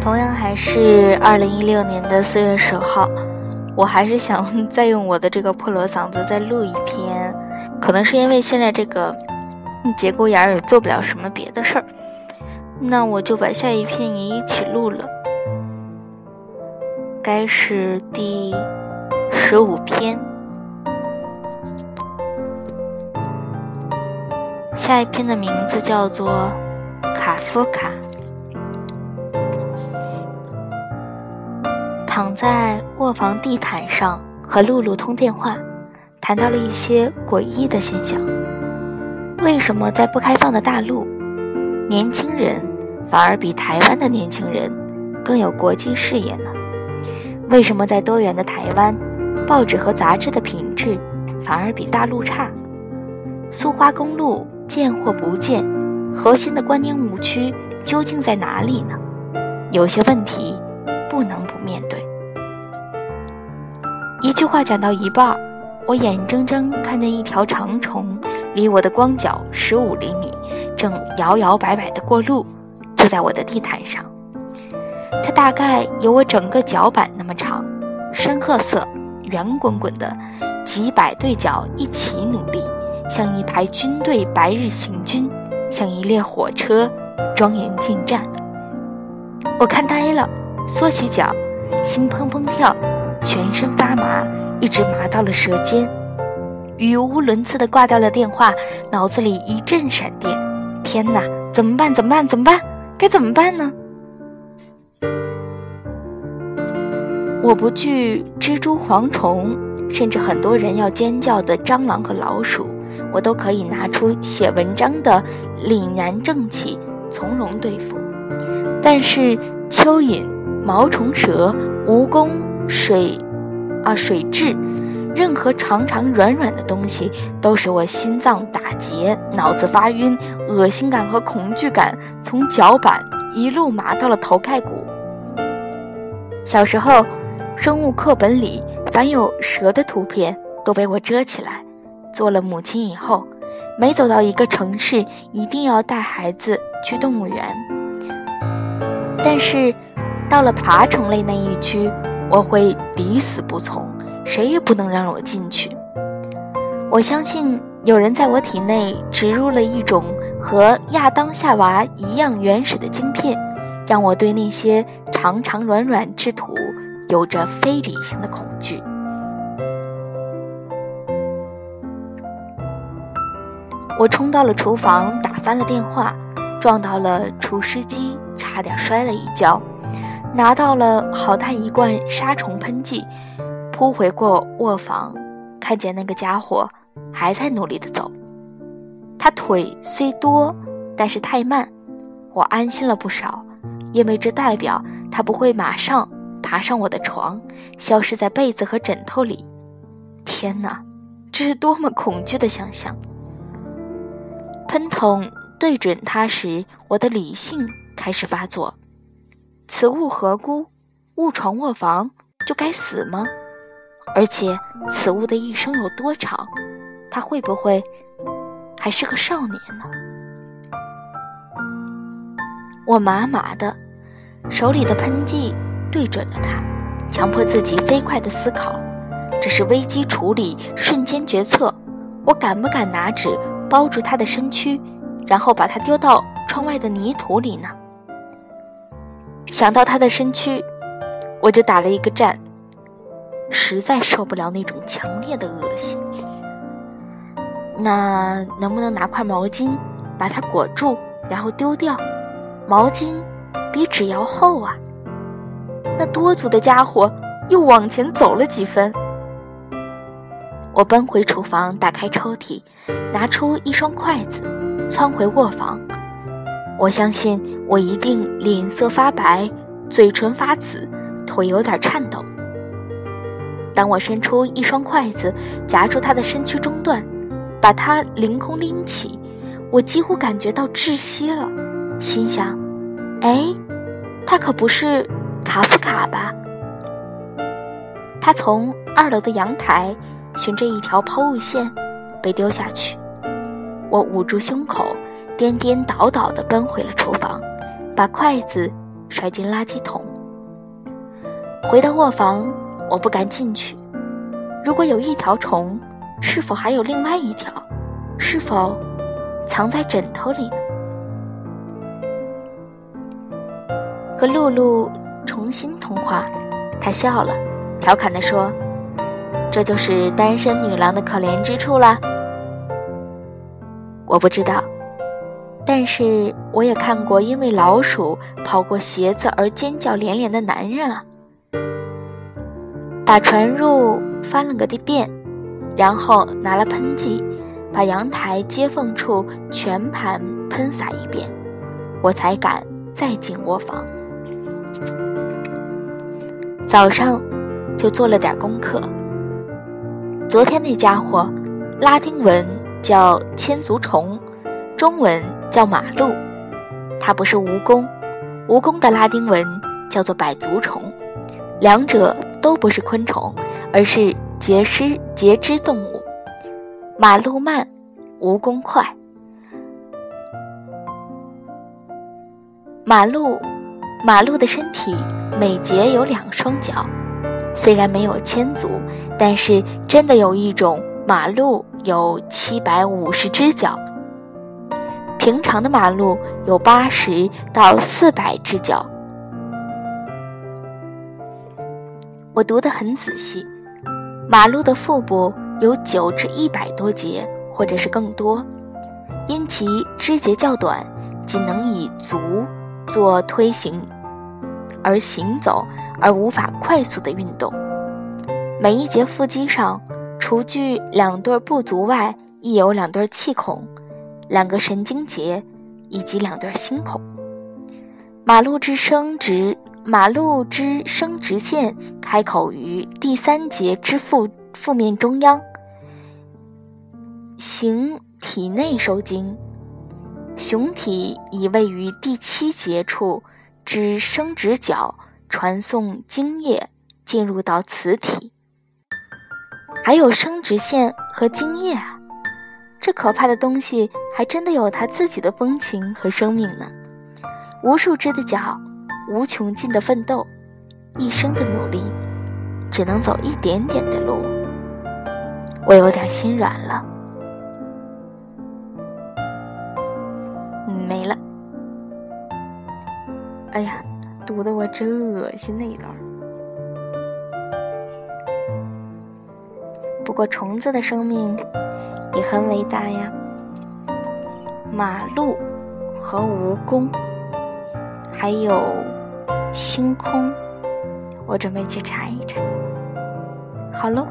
同样还是二零一六年的四月十号，我还是想再用我的这个破锣嗓子再录一篇，可能是因为现在这个节骨眼儿也做不了什么别的事儿，那我就把下一篇也一起录了，该是第十五篇，下一篇的名字叫做卡夫卡。躺在卧房地毯上和露露通电话，谈到了一些诡异的现象。为什么在不开放的大陆，年轻人反而比台湾的年轻人更有国际视野呢？为什么在多元的台湾，报纸和杂志的品质反而比大陆差？苏花公路见或不见，核心的观念误区究竟在哪里呢？有些问题不能不面对。一句话讲到一半，我眼睁睁看见一条长虫离我的光脚十五厘米，正摇摇摆摆地过路，就在我的地毯上。它大概有我整个脚板那么长，深褐色，圆滚滚的，几百对脚一起努力，像一排军队白日行军，像一列火车庄严进站。我看呆了，缩起脚，心砰砰跳。全身发麻，一直麻到了舌尖，语无伦次的挂掉了电话，脑子里一阵闪电。天哪，怎么办？怎么办？怎么办？该怎么办呢？我不惧蜘蛛、蝗虫，甚至很多人要尖叫的蟑螂和老鼠，我都可以拿出写文章的凛然正气，从容对付。但是蚯蚓、毛虫蛇、蜈蚣。水，啊，水蛭，任何长长软软的东西都使我心脏打结、脑子发晕、恶心感和恐惧感从脚板一路麻到了头盖骨。小时候，生物课本里凡有蛇的图片都被我遮起来。做了母亲以后，每走到一个城市，一定要带孩子去动物园。但是，到了爬虫类那一区。我会抵死不从，谁也不能让我进去。我相信有人在我体内植入了一种和亚当夏娃一样原始的晶片，让我对那些长长软软之徒有着非理性的恐惧。我冲到了厨房，打翻了电话，撞到了除湿机，差点摔了一跤。拿到了好大一罐杀虫喷剂，扑回过卧房，看见那个家伙还在努力的走。他腿虽多，但是太慢，我安心了不少，因为这代表他不会马上爬上我的床，消失在被子和枕头里。天哪，这是多么恐惧的想象！喷筒对准他时，我的理性开始发作。此物何辜？误闯卧房就该死吗？而且此物的一生有多长？他会不会还是个少年呢？我麻麻的，手里的喷剂对准了他，强迫自己飞快的思考。这是危机处理，瞬间决策。我敢不敢拿纸包住他的身躯，然后把他丢到窗外的泥土里呢？想到他的身躯，我就打了一个战，实在受不了那种强烈的恶心。那能不能拿块毛巾把它裹住，然后丢掉？毛巾比纸要厚啊。那多足的家伙又往前走了几分。我奔回厨房，打开抽屉，拿出一双筷子，窜回卧房。我相信我一定脸色发白，嘴唇发紫，腿有点颤抖。当我伸出一双筷子夹住他的身躯中段，把他凌空拎起，我几乎感觉到窒息了，心想：哎，他可不是卡夫卡吧？他从二楼的阳台循着一条抛物线被丢下去。我捂住胸口，颠颠倒倒地奔回了厨房，把筷子摔进垃圾桶。回到卧房，我不敢进去。如果有一条虫，是否还有另外一条？是否藏在枕头里呢？和露露重新通话，他笑了，调侃地说：“这就是单身女郎的可怜之处啦。”我不知道，但是我也看过因为老鼠跑过鞋子而尖叫连连的男人啊！把船褥翻了个地遍，然后拿了喷剂，把阳台接缝处全盘喷洒一遍，我才敢再进卧房。早上就做了点功课。昨天那家伙，拉丁文叫千足虫，中文叫马路。它不是蜈蚣，蜈蚣的拉丁文叫做百足虫，两者都不是昆虫，而是节肢节肢动物。马路慢，蜈蚣快。马路。马路的身体每节有两双脚，虽然没有千足，但是真的有一种马路有七百五十只脚。平常的马路有八十到四百只脚。我读得很仔细，马路的腹部有九至一百多节，或者是更多，因其肢节较短，仅能以足。做推行而行走而无法快速的运动。每一节腹肌上，除具两对步足外，亦有两对气孔、两个神经节以及两对心孔。马路之生殖，马路之生殖腺开口于第三节之腹腹面中央，行体内受精。雄体已位于第七节处只生殖角，传送精液进入到雌体。还有生殖腺和精液啊！这可怕的东西还真的有它自己的风情和生命呢。无数只的脚，无穷尽的奋斗，一生的努力，只能走一点点的路。我有点心软了。没了，哎呀，读的我真恶心那一段。不过虫子的生命也很伟大呀。马路和蜈蚣，还有星空，我准备去查一查。好喽。